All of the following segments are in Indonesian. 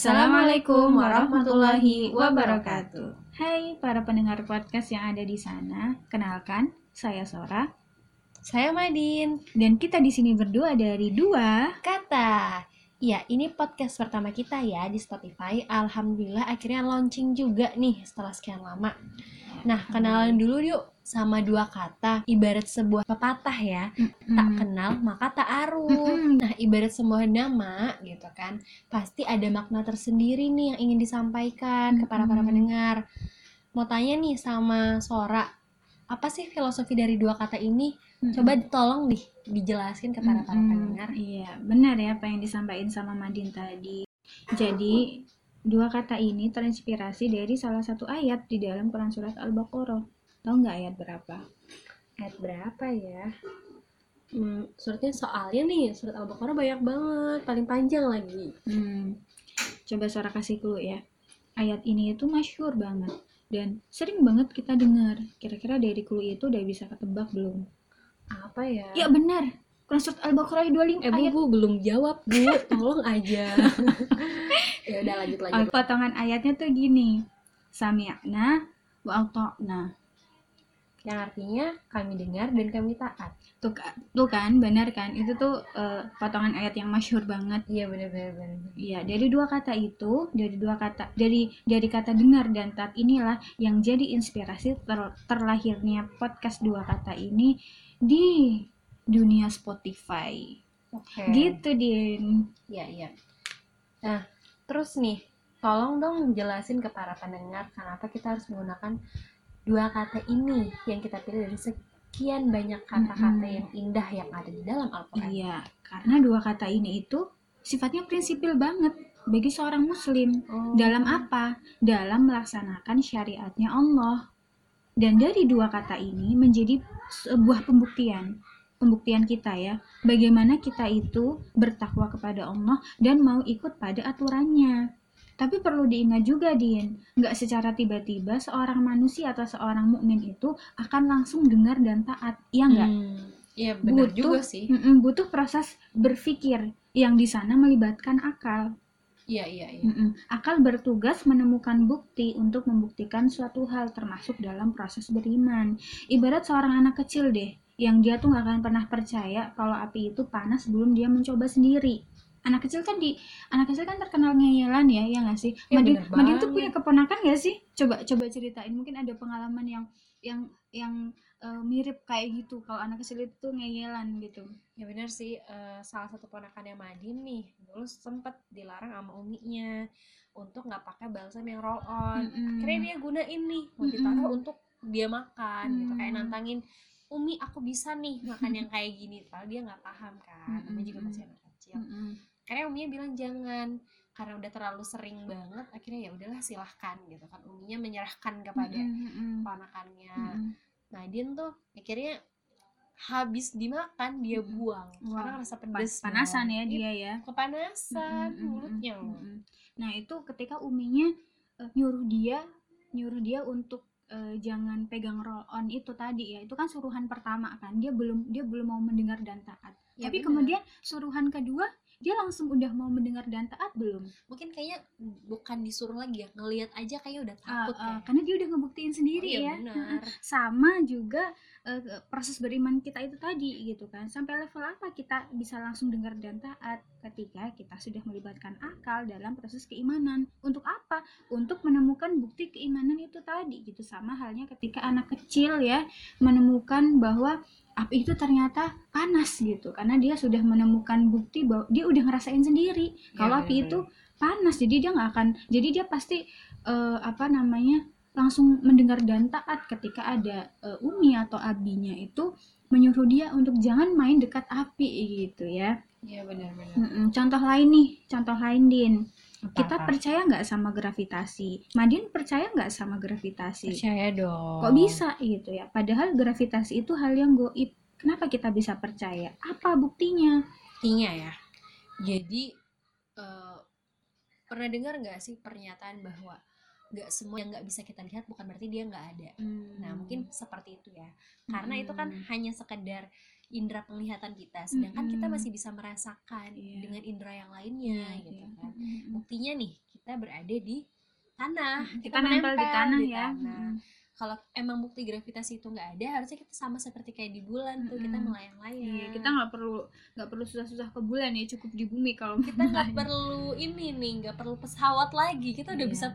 Assalamualaikum warahmatullahi wabarakatuh. Hai para pendengar podcast yang ada di sana, kenalkan saya Sora Saya Madin. dan kita di sini berdua dari dua. Kata. Ya, ini podcast pertama kita ya di Spotify. Alhamdulillah akhirnya launching juga nih setelah sekian lama. Nah, kenalan dulu yuk sama dua kata. Ibarat sebuah pepatah ya. Tak kenal maka tak arum. Mm-mm. Nah, ibarat sebuah nama gitu kan, pasti ada makna tersendiri nih yang ingin disampaikan kepada para Mm-mm. pendengar. Mau tanya nih sama Sora, apa sih filosofi dari dua kata ini? Mm-mm. Coba tolong nih dijelasin kepada para Mm-mm. pendengar. Iya, benar ya apa yang disampaikan sama Madin tadi. Jadi, dua kata ini terinspirasi dari salah satu ayat di dalam Quran Surat Al-Baqarah. Tahu nggak ayat berapa? Ayat berapa ya? Hmm, suratnya soalnya nih, surat Al-Baqarah banyak banget, paling panjang lagi. Hmm, coba suara kasih clue ya. Ayat ini itu masyhur banget dan sering banget kita dengar. Kira-kira dari clue itu udah bisa ketebak belum? Apa ya? Ya benar. Quran Surat Al-Baqarah 25 eh, Bu, ayat. Bu, belum jawab, Bu. Tolong aja. ya udah lanjut lanjut. potongan ayatnya tuh gini. Sami'na wa ata'na. Yang artinya kami dengar dan kami taat. Tuh, tuh kan, benar kan? Itu tuh eh, potongan ayat yang masyhur banget. Iya benar-benar benar. Iya, dari dua kata itu, dari dua kata, dari dari kata dengar dan taat inilah yang jadi inspirasi ter- terlahirnya podcast dua kata ini di dunia Spotify. Oke. Gitu, Din. Iya, iya. Nah, terus nih, tolong dong jelasin ke para pendengar kenapa kita harus menggunakan dua kata ini yang kita pilih dari sekian banyak kata-kata yang indah yang ada di dalam Al-Quran. Iya, karena dua kata ini itu sifatnya prinsipil banget bagi seorang muslim. Oh. Dalam apa? Dalam melaksanakan syariatnya Allah. Dan dari dua kata ini menjadi sebuah pembuktian. Pembuktian kita ya, bagaimana kita itu bertakwa kepada Allah dan mau ikut pada aturannya. Tapi perlu diingat juga, Din, nggak secara tiba-tiba seorang manusia atau seorang mukmin itu akan langsung dengar dan taat, iya nggak? Hmm, Iya benar Butuh- juga sih. Mm-mm, butuh proses berpikir yang di sana melibatkan akal. Iya iya iya. Mm-mm. Akal bertugas menemukan bukti untuk membuktikan suatu hal termasuk dalam proses beriman. Ibarat seorang anak kecil deh, yang dia tuh nggak akan pernah percaya kalau api itu panas sebelum dia mencoba sendiri. Anak kecil kan di anak kecil kan terkenal ngeyelan ya, ya nggak sih? Ya, Madin, Madin tuh punya keponakan nggak sih? Coba coba ceritain, mungkin ada pengalaman yang yang yang eh, mirip kayak gitu. Kalau anak kecil itu ngeyelan gitu. Ya benar sih, eh, salah satu ponakannya Madin nih, dulu sempet dilarang sama uminya untuk nggak pakai balsam yang roll on. Mm-mm. Akhirnya dia gunain nih, mau ditaruh untuk dia makan gitu, kayak Mm. nantangin Umi aku bisa nih makan yang kayak gini, padahal dia nggak paham kan, namanya juga masih anak kecil. Mm-mm. Akhirnya uminya bilang jangan, karena udah terlalu sering banget, akhirnya ya udahlah silahkan gitu kan, uminya menyerahkan kepada Mm-mm. ponakannya. Mm-mm. Nadine tuh akhirnya habis dimakan dia buang Wah, karena rasa pedes panasan ya Iya, dia ya kepanasan Mm-mm, mulutnya mm-mm. nah itu ketika uminya eh, nyuruh dia nyuruh dia untuk eh, jangan pegang roll on itu tadi ya itu kan suruhan pertama kan dia belum dia belum mau mendengar dan taat Ya, tapi benar. kemudian suruhan kedua dia langsung udah mau mendengar dan taat belum? Mungkin kayaknya bukan disuruh lagi ya ngelihat aja kayak udah Ah, takut ah, ya. karena dia udah ngebuktiin sendiri Oh, iya ya. benar. sama juga eh, proses beriman kita itu tadi gitu kan. Sampai level apa kita bisa langsung dengar dan taat? Ketika kita sudah melibatkan akal dalam proses keimanan. Untuk apa? Untuk menemukan bukti keimanan itu tadi gitu. Sama halnya ketika anak kecil ya menemukan bahwa api itu ternyata panas gitu. Karena dia sudah menemukan bukti bahwa dia udah ngerasain sendiri Ya, kalau api benar-benar. itu panas. Jadi dia nggak akan jadi dia pasti eh, apa namanya langsung mendengar dan taat ketika ada eh, umi atau abinya itu menyuruh dia untuk jangan main dekat api gitu ya. iya benar-benar. Contoh lain nih, contoh lain Din. Kita percaya nggak sama gravitasi? Madin percaya nggak sama gravitasi? percaya dong Kok bisa gitu ya? Padahal gravitasi itu hal yang goib. Kenapa kita bisa percaya? Apa buktinya? buktinya ya jadi eh, pernah dengar nggak sih pernyataan bahwa nggak semua yang nggak bisa kita lihat bukan berarti dia nggak ada nah mungkin seperti itu ya karena itu kan Mm-mm. hanya sekedar indera penglihatan kita sedangkan kita Mm-mm. masih bisa merasakan Iya. dengan indera yang lainnya Iya, gitu iya. kan Mm-mm. buktinya nih kita berada di tanah Mm-mm. kita nempel di tanah ya tanah. Mm-mm. kalau emang bukti gravitasi itu nggak ada harusnya kita sama seperti kayak di bulan tuh kita melayang-layang Iya, kita nggak perlu nggak perlu susah-susah ke bulan ya, cukup di bumi kalau kita nggak perlu ini nih nggak perlu pesawat lagi kita udah Iya. bisa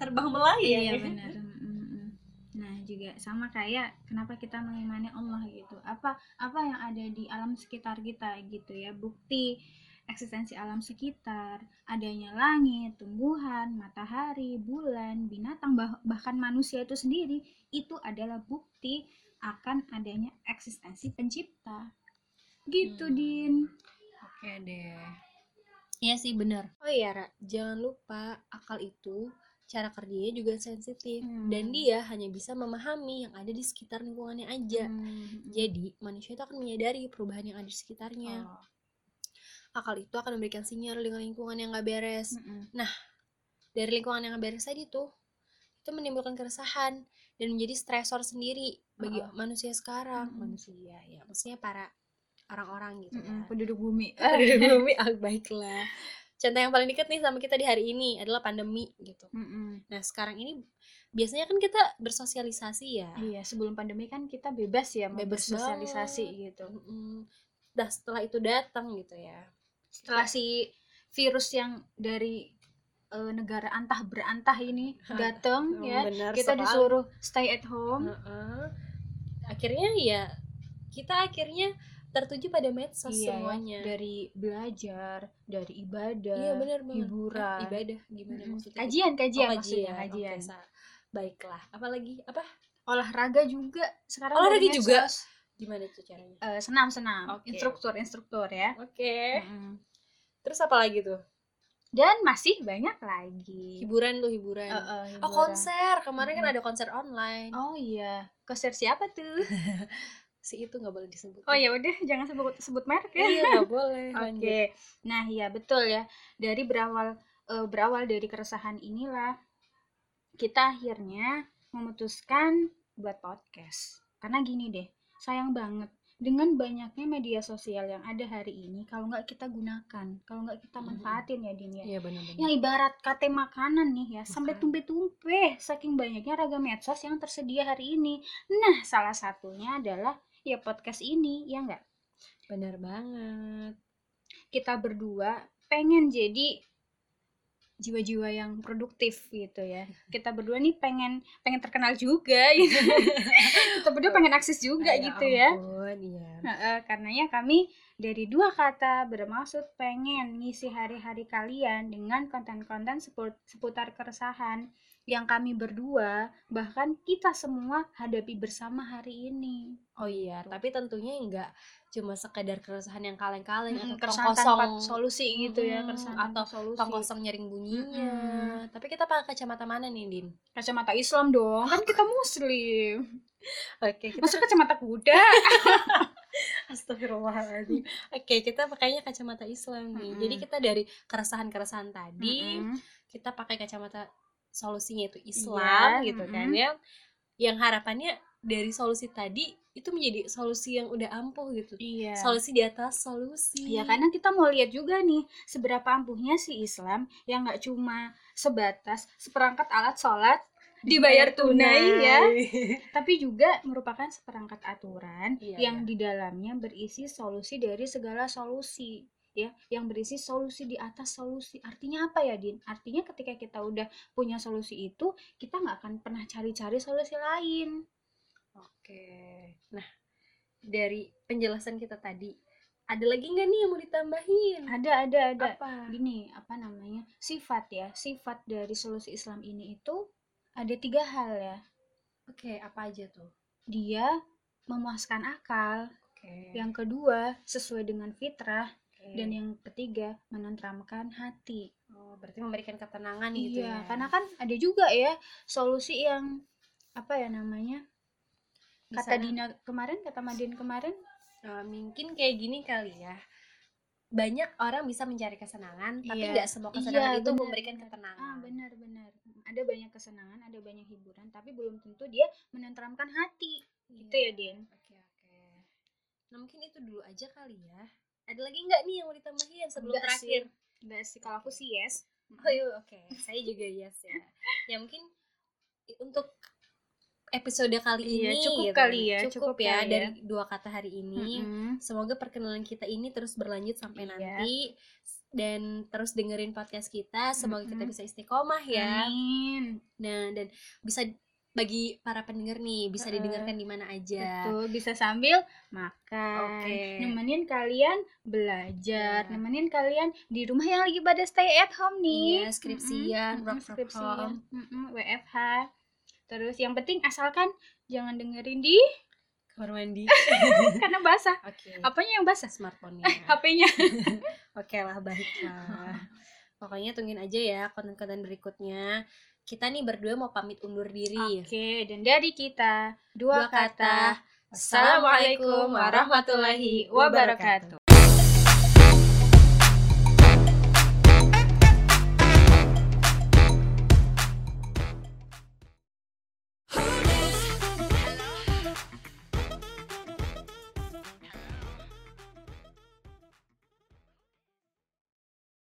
terbang melayang Iya benar. Mm, mm, mm. Nah juga sama kayak kenapa kita mengimani Allah gitu. Apa apa yang ada di alam sekitar kita gitu ya. Bukti eksistensi alam sekitar, adanya langit, tumbuhan, matahari, bulan, binatang bah- bahkan manusia itu sendiri itu adalah bukti akan adanya eksistensi pencipta. Gitu Hmm. Din. Oke deh. Iya sih bener. Oh iya Ra, jangan lupa akal itu cara kerjanya juga sensitif Hmm. dan dia hanya bisa memahami yang ada di sekitar lingkungannya aja. Hmm. Jadi manusia itu akan menyadari perubahan yang ada di sekitarnya. Oh. Akal itu akan memberikan sinyal dengan lingkungan yang gak beres. Mm-mm. Dari lingkungan yang gak beres tadi tuh, itu menimbulkan keresahan dan menjadi stresor sendiri bagi Oh. manusia sekarang. Mm-mm. Manusia ya, maksudnya para orang-orang gitu Mm-mm. ya. Penduduk bumi. Penduduk bumi ah, baiklah contoh yang paling dekat nih sama kita di hari ini adalah pandemi gitu Mm-mm. nah sekarang ini biasanya kan kita bersosialisasi ya Iya, sebelum pandemi kan kita bebas ya mau Bebas bersosialisasi banget. gitu. Mm-mm. Nah setelah itu datang gitu ya Setelah si virus yang dari eh, negara antah berantah ini datang ya, Benar kita sekali. disuruh stay at home. Heeh. akhirnya ya kita akhirnya tertuju pada medsos Iya, ya, semuanya dari belajar, dari ibadah, iya benar banget hiburan. Eh, ibadah gimana Mm-mm. maksudnya kajian, kajian, Oh, maksudnya, Oke, kajian. sa- baiklah apalagi apa Olahraga juga sekarang Olahraga juga? medsos. gimana tuh caranya Eh, senam, senam, Oke. instruktur, instruktur ya. oke Mm-mm. terus apa lagi tuh Dan masih banyak lagi. hiburan tuh hiburan eh, oh hiburan. konser kemarin kan Mm-mm. ada konser online Oh iya, konser siapa tuh? si itu nggak boleh disebut Oh ya udah, jangan sebut sebut merek ya. iya nggak boleh Oke, lanjut. nah iya betul ya. Dari berawal eh, berawal dari keresahan inilah kita akhirnya memutuskan buat podcast. Karena gini deh, sayang banget dengan banyaknya media sosial yang ada hari ini, kalau nggak kita gunakan, kalau nggak kita manfaatin ya Din ya. iya benar-benar Yang ibarat kate makanan nih ya, sampai Makan. tumpe-tumpe saking banyaknya ragam medsos yang tersedia hari ini. Nah, salah satunya adalah ya podcast ini, ya nggak? benar banget kita berdua pengen jadi jiwa-jiwa yang produktif gitu ya. Kita berdua nih pengen pengen terkenal juga gitu. kita berdua pengen akses juga Ya gitu ya. ampun, iya Heeh, karenanya kami dari dua kata bermaksud pengen ngisi hari-hari kalian dengan konten-konten seput- seputar keresahan yang kami berdua bahkan kita semua hadapi bersama hari ini. oh iya tapi tentunya nggak cuma sekedar keresahan yang kaleng-kaleng Mm-mm, atau keresahan kosong solusi gitu ya, Mm-mm, keresahan atau solusi. tong kosong nyaring bunyinya tapi kita pakai kacamata mana nih din Kacamata Islam dong, kan kita muslim. Oke kita Masa kacamata kuda? Astagfirullahaladzim. Oke, kita pakainya kacamata Islam nih. Mm-mm. Jadi kita dari keresahan-keresahan tadi, Mm-mm. kita pakai kacamata solusinya itu Islam Iya, gitu kan mm-mm. ya. Yang harapannya dari solusi tadi itu menjadi solusi yang udah ampuh gitu. Iya. Solusi di atas solusi. Ya karena kita mau lihat juga nih seberapa ampuhnya si Islam yang nggak cuma sebatas seperangkat alat sholat dibayar tunai ya, tapi juga merupakan seperangkat aturan Iya, yang di dalamnya berisi solusi dari segala solusi ya. Yang berisi solusi di atas solusi. Artinya apa ya Din? Artinya ketika kita udah punya solusi itu kita nggak akan pernah cari-cari solusi lain. Oke. Nah, dari penjelasan kita tadi, ada lagi nggak nih yang mau ditambahin? ada ada ada. Apa? gini apa namanya? Sifat ya. Sifat dari solusi Islam ini itu ada tiga hal ya Oke, apa aja tuh? dia memuaskan akal Oke. yang kedua sesuai dengan fitrah Oke. dan yang ketiga menenteramkan hati Oh, berarti memberikan ketenangan gitu iya ya. karena kan ada juga ya solusi yang apa ya namanya kata Dina kemarin kata Madin kemarin eh, mungkin kayak gini kali ya. Banyak orang bisa mencari kesenangan, tapi Iya. nggak semua kesenangan Iya, itu benar, memberikan benar. ketenangan. ah benar benar ada banyak kesenangan ada banyak hiburan tapi belum tentu dia menenteramkan hati Iya. gitu ya Din Oke, oke. Nah mungkin itu dulu aja kali ya. Ada lagi nggak nih yang mau ditambahin sebelum Enggak terakhir? sih. Enggak sih kalau aku sih yes. Oh iya oke, saya juga yes ya. Ya mungkin untuk episode kali Iya, ini cukup gitu. kali ya, cukup, cukup ya kali ya. dari dua kata hari ini. Mm-mm. Semoga perkenalan kita ini terus berlanjut sampai Iya. nanti dan terus dengerin podcast kita. Semoga kita Mm-mm. bisa istiqomah ya. Amin. Nah, dan bisa bagi para pendengar nih bisa didengarkan di mana aja. Betul, bisa sambil makan. Oke. Nemenin kalian belajar, Iya. nemenin kalian di rumah yang lagi pada stay at home nih. Iya, skripsian, Mm-mm, work mm-mm, from home. mm-mm, WFH. Terus yang penting asalkan jangan dengerin di Kamar mandi. karena basah. Oke. Apanya yang basah? Smartphone-nya. HP-nya. Oke lah, baiklah. Pokoknya tungguin aja ya konten-konten berikutnya. Kita nih berdua mau pamit undur diri. Oke, dan dari kita dua, Dua kata. kata. Assalamualaikum warahmatullahi wabarakatuh.